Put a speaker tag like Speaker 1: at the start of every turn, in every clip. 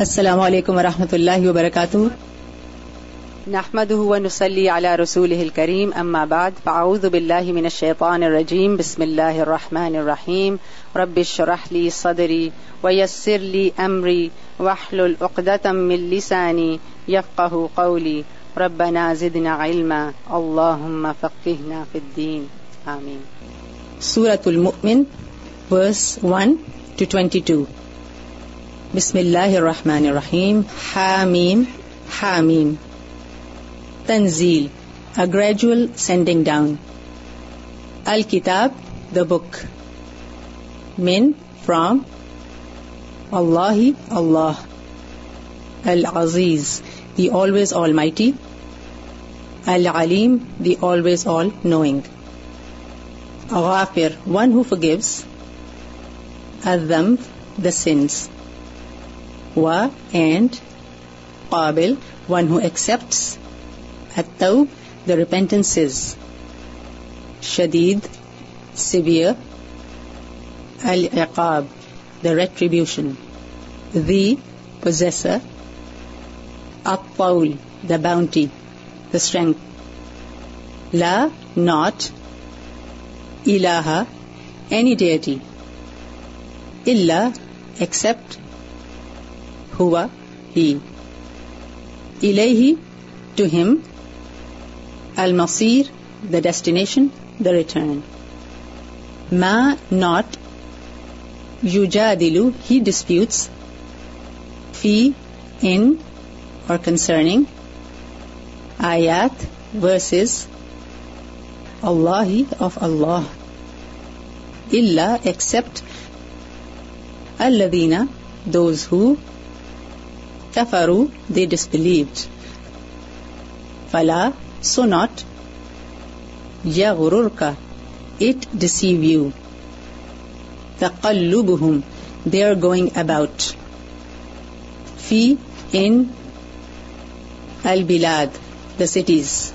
Speaker 1: السلام علیکم ورحمۃ اللہ وبرکاتہ۔
Speaker 2: نحمد نسلی علی رسول الکریم اما بعد فاعوذ باللہ من الشیطان الرجیم بسم اللہ الرحمن الرحیم۔ رب اشرح لی صدری ویسر لی امری واحلل عقدة من لسانی یفقہ قولی۔ ربنا زدنا علما اللہم فقہنا فی الدین۔ آمین۔
Speaker 1: سورة المؤمن ورس 1 to 22 بسم الله الرحمن الرحيم حاميم حاميم Tanzeel, a gradual sending down. Al-Kitab, the book. Min, from. Allahi, Allah. Al-Aziz, the always almighty. Al-Alim, the always all-knowing. Ghafir, one who forgives. Al-Dhamb, the sins. Wa, and. Qabil, one who accepts. At-Tawb, the repentances. Shadid, severe. Al-Iqab, the retribution. The, possessor. At-Tawl, the bounty, the strength. La, not. Ilaha, any deity. Illa, except. Huwa, he. Ilayhi, to him. Al-Masir, the destination, the return. Ma, not. Yujadilu, he disputes. Fi, in, or concerning. Ayat, verses. Allahi, of Allah. Illa, except. Alladina, those who. کفرو دے ڈسبلیوڈ فلا، so not. یا غرور کا it deceive you تقلب ہم دے are going about فی ان البلاد. The cities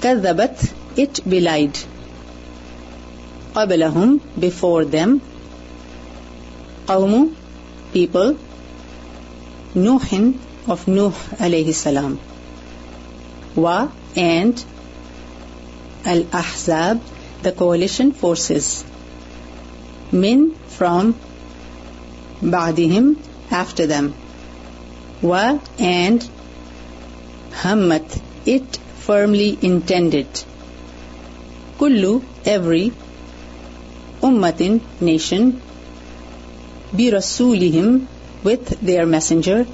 Speaker 1: کذبت it belied قبلہم before them قوم people Nuhin of Nuh alayhi salam. Wa and Al-Ahzab, the coalition forces. Min from Ba'dihim, after them. Wa and Hammat, it firmly intended. Kullu, every, ummatin, nation, bi rasulihim, with their messenger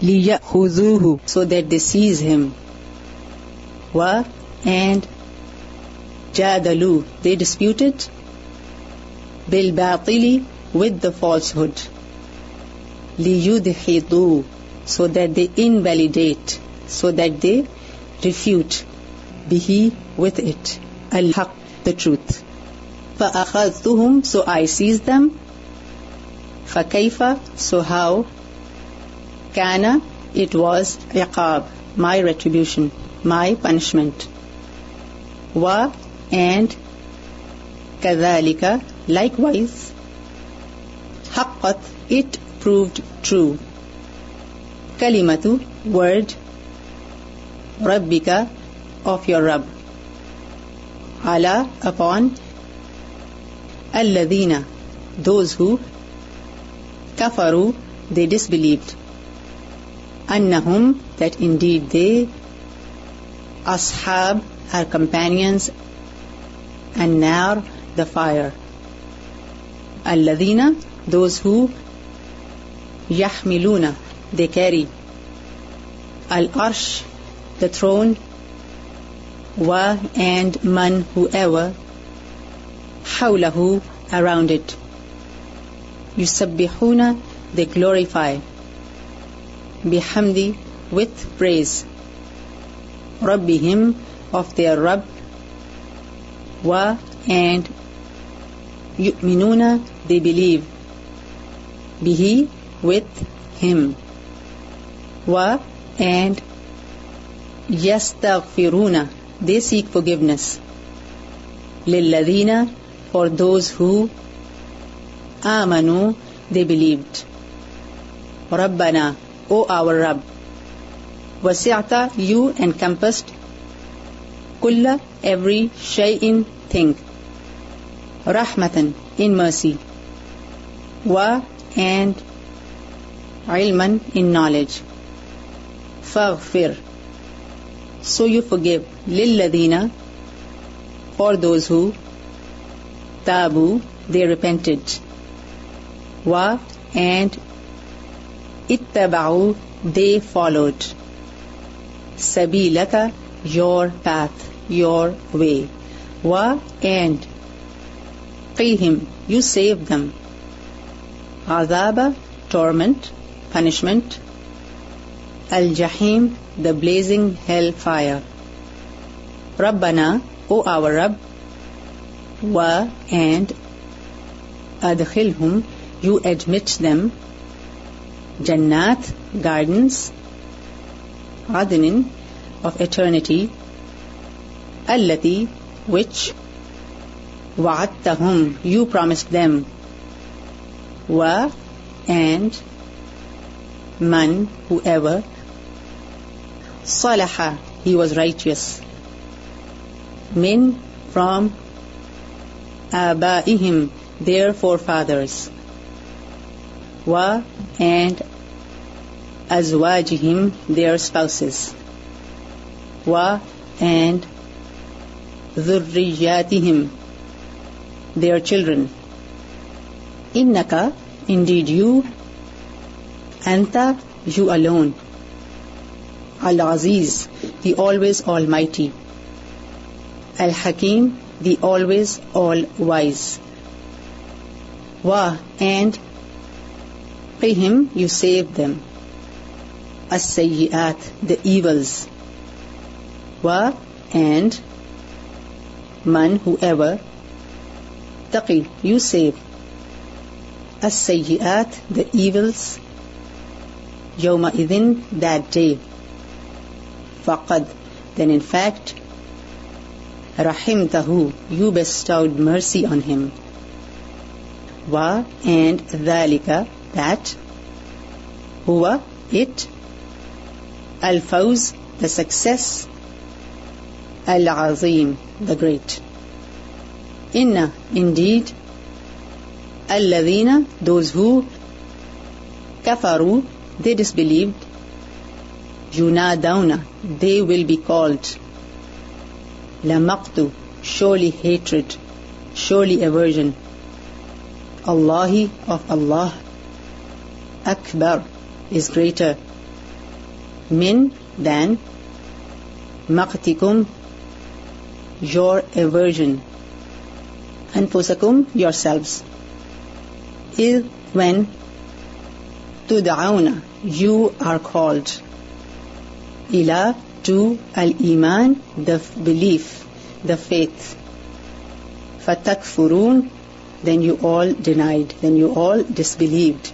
Speaker 1: لِيَأْخُذُوهُ so that they seize him. Wa and jadalu they disputed bil batili with the falsehood. لِيُدْحِضُوا so that they invalidate, so that they refute bihi with it. Al-haq the truth. فَأَخَذْتُهُمْ so I seized them. فَكَيْفَ so how Kana, it was iqab, my retribution, my punishment. Wa and kadhalika, likewise. Haqqat, it proved true. Kalimatu, word. Rabbika, of your Rabb. Ala, upon. Alladina, those who. they disbelieved. Annahum, that indeed they, Ashab, are companions, and Nar, the fire. Alladina, those who, Yahmiluna, they carry. Al-Arsh, the throne, Wa and Man, whoever, Hawlahu, around it. Yusabbihuna, they glorify. bihamdi with praise. rabbihim of their rabb wa and. yu'minuna they believe. bihi with him. wa and. yastaghfiruna they seek forgiveness. for those who amanu they believed Rabbana, O our Rabb. Wasi'ata, you encompassed kulla, every shay'in thing. Rahmatan, in mercy. Wa, and ilman, in knowledge. Faghfir, so you forgive. Lilladina, for those who tabu, they repented. و and اتباؤ they followed سبی سبیلتا your path your way و and ویم you save them آزاب torment punishment الجہم the blazing hell fire رب بنا او آور رب و اینڈ ادخل ہم you admit them. Jannat, gardens. Adnin, of eternity. Allati, which wa'attahum, you promised them. Wa and man, whoever Salaha, he was righteous. Min from Abaihim, their forefathers. Wa and Azwajihim, their spouses. Wa and Dhurriyatihim, their children. Innaka, indeed you, Anta, you alone. Al-Aziz, the always almighty. Al-Hakim, the always all-wise. Wa, and him you save them. As-sayyi'at, the evils. Wa, and man, whoever. Taqi, you save. As-sayyi'at, the evils. Idin, that day. Faqad, then in fact, rahimtahu, you bestowed mercy on him. Wa and dhalika, that, huwa, it, al-fawz, the success, al-azim, the great. Inna, indeed, alladhina, those who kafaru, they disbelieved, yunadawna, they will be called. Lamaqtu, surely hatred, surely aversion. Allahi of Allah, Akbar is greater. Min than maqtikum, your aversion. Anfusakum, yourselves. Is when tud'auna, you are called ila to al-iman, the belief, the faith. Fatakfurun, then you all denied, then you all disbelieved.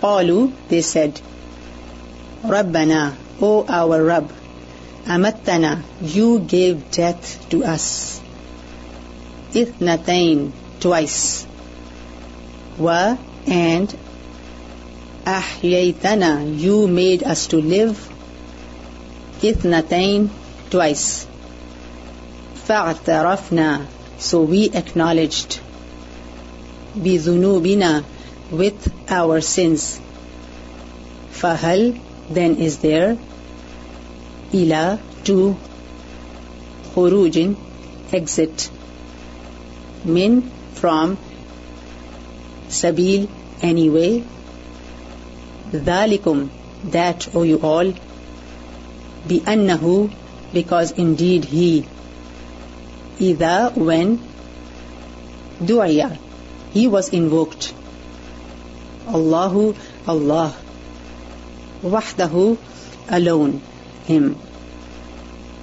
Speaker 1: Qalu, they said, Rabbana, O our Rabb, Amattana, you gave death to us. Ithnatain, twice. Wa, and Ahyaytana, you made us to live اثنتين twice فاعترفنا so we acknowledged بذنوبنا with our sins. Fahal then is there. Ila to khurujin exit. Min from. Sabil anyway. Dhalikum that o you all. Bi annahu because indeed he. Ida when. Du'ya he was invoked. Allahu, Allah. Wahdahu, alone, Him.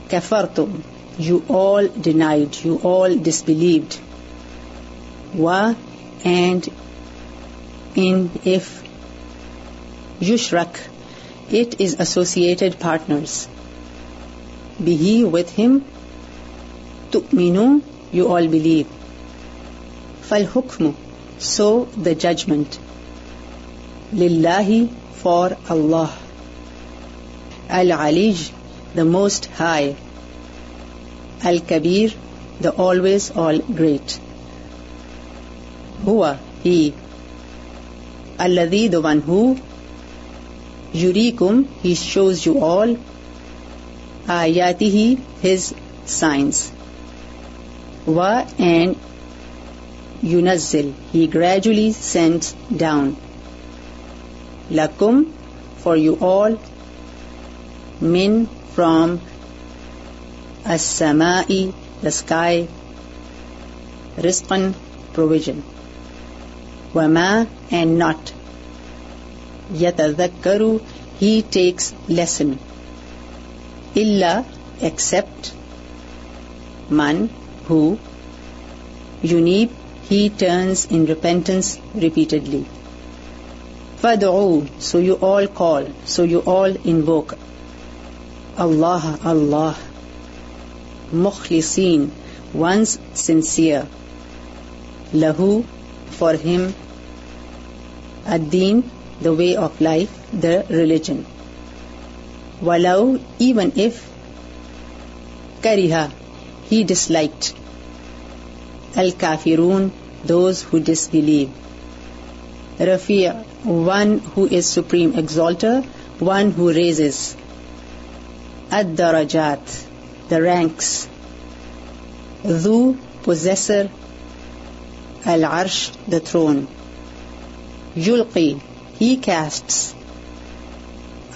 Speaker 1: Kafartum, you all denied, you all disbelieved. Wa, and in if yushrak, it is associated partners. Bihi, with Him. Tu'minu, you all believe. Fal hukmu, so the judgment. Lillahi for Allah. Al-Alij, the most high. Al-Kabir, the always all great. Huwa, he. Alladhi, the one who. Yurikum, he shows you all. Ayatihi, his signs. Wa and yunazzil, he gradually sends down. Lakum, for you all. Min, from. As-sama'i, the sky. Rizqan, provision. Wama, and not. Yatadhakkaru, he takes lesson. Illa, except. Man, who. Yunib, he turns in repentance repeatedly. Fad'u, so you all call, so you all invoke. Allah, Allah. Mukhlisin, once sincere. Lahu, for him. Ad-Din, the way of life, the religion. Walau, even if. Kariha, he disliked. Al-Kafirun, those who disbelieve. Rafi', one who is supreme exalter, one who raises. Ad-Darajat, the ranks. Dhu, possessor. Al-Arsh, the throne. Yulqi, he casts.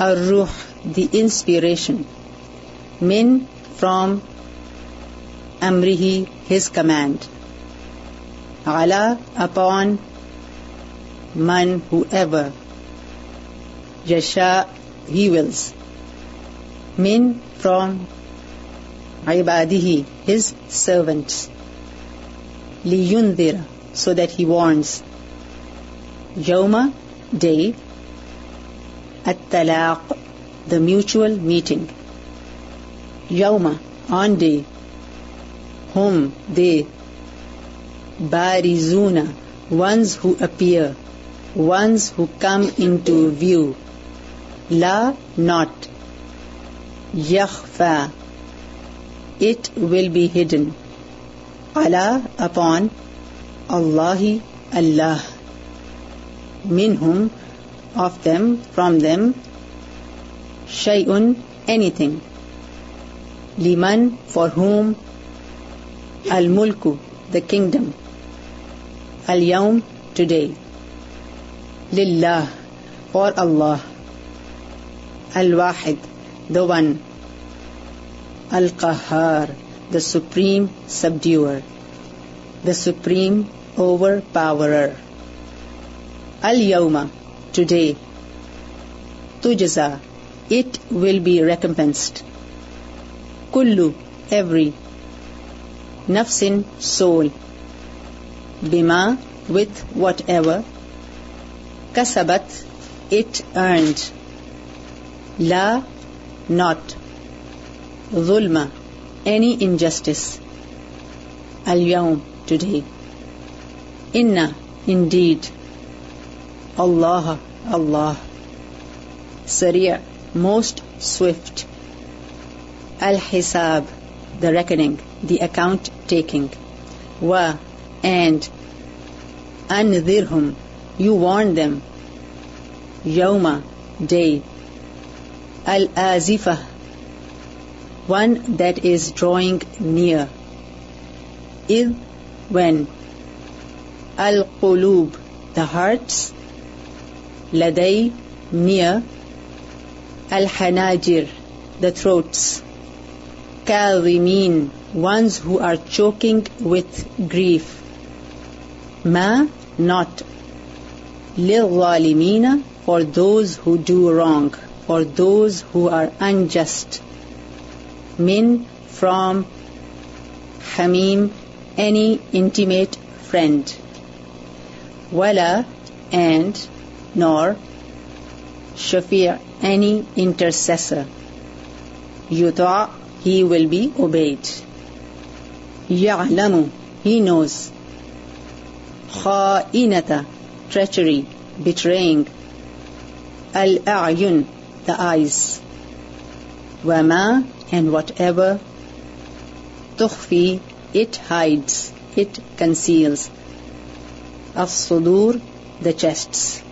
Speaker 1: Ar-Ruh, the inspiration. Min, from. Amrihi, his command. Ala, upon. Man, whoever. Yasha, he wills. Min, from. Ibadihi, his servants. Liyundira, so that he warns. Yawma, day. At-talaq, the mutual meeting. Yawma, on day. Hum, they. Barizuna, ones who appear, ones who come into view. La, not. Yakhfa, it will be hidden. Ala, upon. Allahi, Allah. Minhum, of them, from them. Shay'un, anything. Liman, for whom. Al-Mulku, the kingdom. Al-Yawm, today. Lillah, for Allah. Al-Wahid, the one. Al-Qahhar, the supreme subduer. The supreme overpowerer. Al-Yawma, today. Tujza, it will be recompensed. Kullu, every. Nafsin, soul. Bima, with whatever. Kasabat, it earned. La, not. Zulma, any injustice. Al-Yawm, today. Inna, indeed. Allah, Allah. Sariya, most swift. Al-Hisab, the reckoning, the account taking. Wa, and. Anzirhum, you warn them. Yawma, day. Al-Azifah, one that is drawing near. Id, when. Al-Qulub, the hearts. Laday, near. Al-Hanajir, the throats. Kadhimin, ones who are choking with grief. Ma, not. ل والمین or those who do wrong or those who are unjust مین from حمیم any intimate friend ویل and nor شفی any intercessor یو تو he will be اوبےڈ یا نمو ہی نوز خاطا treachery, betraying. Al-a'yun, the eyes. Wama, and whatever. Tukhfi, it hides, it conceals. As-sudur, the chests.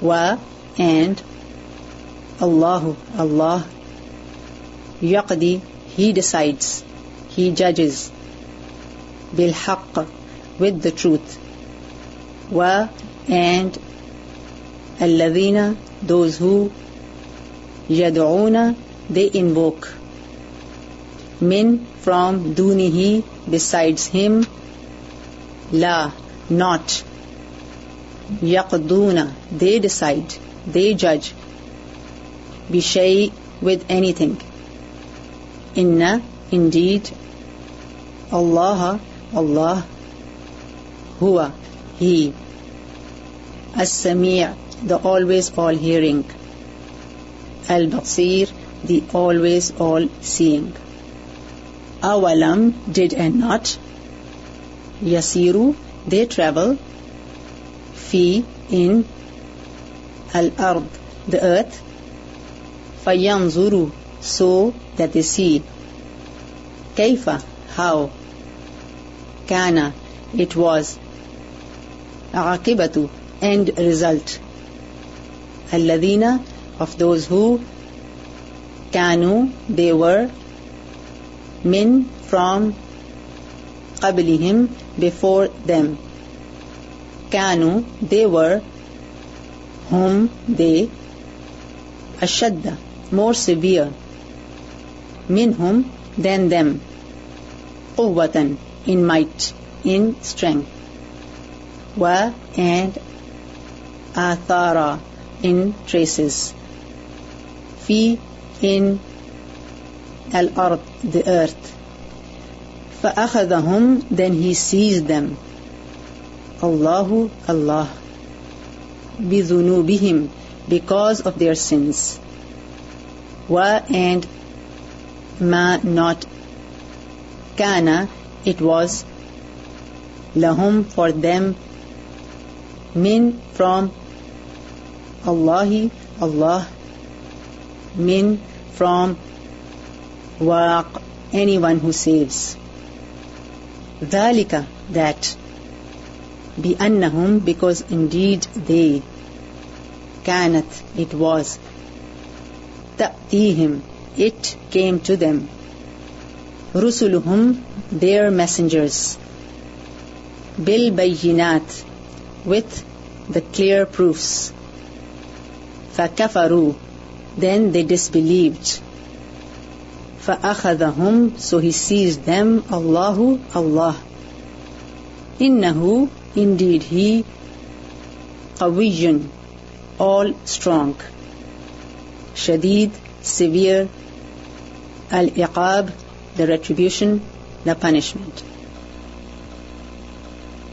Speaker 1: Wa, and. Allahu, Allah. Yaqdi, He decides, He judges. Bil with the truth Wa, and الذين those who يدعون they invoke min from dunihi besides him la not yaqduna they decide they judge bishay with anything inna indeed Allah Allah huwa he as-sami' the always all hearing. Al Basir, the always all seeing. Awalam did and not. Yasiru, they travel. Fi, in. Al Ard, the earth. Fayanzuru, so that they see. Kaifa, how. Kana, it was. Aqibatu, end result. Alladina of those who kanu they were min from qablihim before them. kanu they were whom they ashadda more severe. minhum than them. quwwatan in might in strength wa and athara in traces fi in al-ard the earth فأخذهم then he seized them Allahu Allah بذنوبهم because of their sins wa and ma not kana it was lahum for them min from Allahi Allah min from waq anyone who saves ذلك that بأنهم because indeed they كانت it was تأتيهم it came to them رسلهم their messengers بالبينات with the clear proofs. فَكَفَرُوا Then they disbelieved. فَأَخَذَهُمْ So he seized them, Allahu, Allah. إِنَّهُ Indeed he, قَوِيٌّ All strong. Shadid, severe. Al-Iqab, the retribution, the punishment.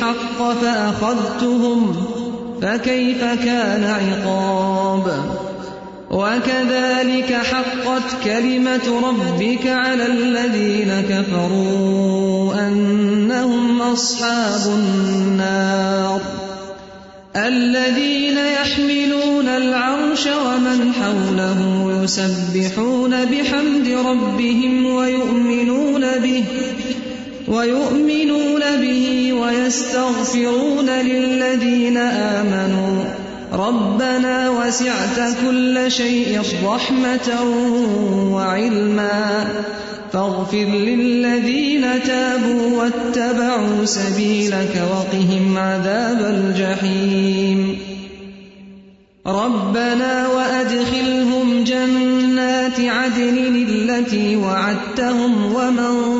Speaker 3: الحق فأخذتهم فكيف كان عقاب؟ وكذلك حقت كلمة ربك على الذين كفروا أنهم أصحاب النار. الذين يحملون العرش ومن حوله يسبحون بحمد ربهم ويؤمنون به ويؤمنون به ويستغفرون للذين آمنوا. ربنا وسعت كل شيء رحمة وعلما. فاغفر للذين تابوا واتبعوا سبيلك وقهم عذاب الجحيم. ربنا وأدخلهم جنات عدن التي وعدتهم ومن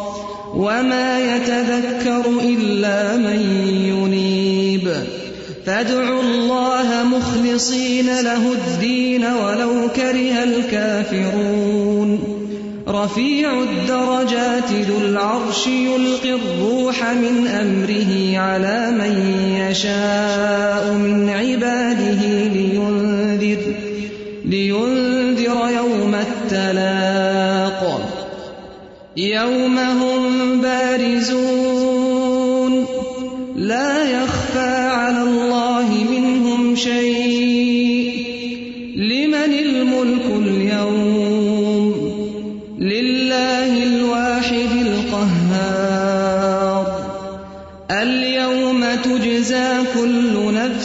Speaker 3: وما يتذكر إلا من ينيب فادعوا الله مخلصين له الدين ولو كره الكافرون رفيع الدرجات ذو العرش يلقي الروح من أمره على من يشاء من عباده لينذر, لينذر يوم التلاق يوم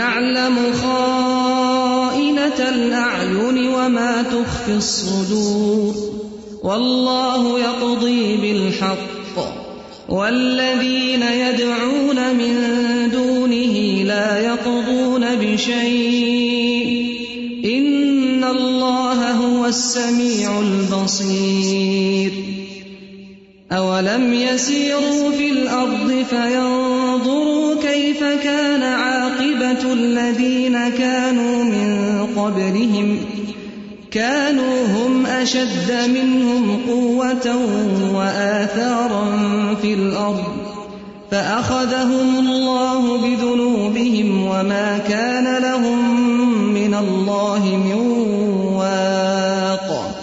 Speaker 3: يعلم خائنة الأعين وما تخفي الصدور والله يقضي بالحق والذين يدعون من دونه لا يقضون بشيء إن الله هو السميع البصير أولم يسيروا في الأرض فينظروا كيف كان عاقبة الذين كانوا من قبلهم. كانوا هم أشد منهم قوة وآثارا في الأرض. فأخذهم الله بذنوبهم وما كان لهم من الله من واق.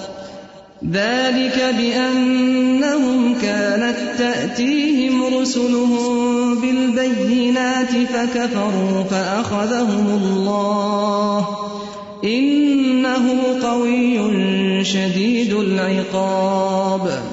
Speaker 3: ذلك بأنهم كانت تأتيهم رسلهم فكفروا فأخذهم الله. إنه قوي شديد العقاب.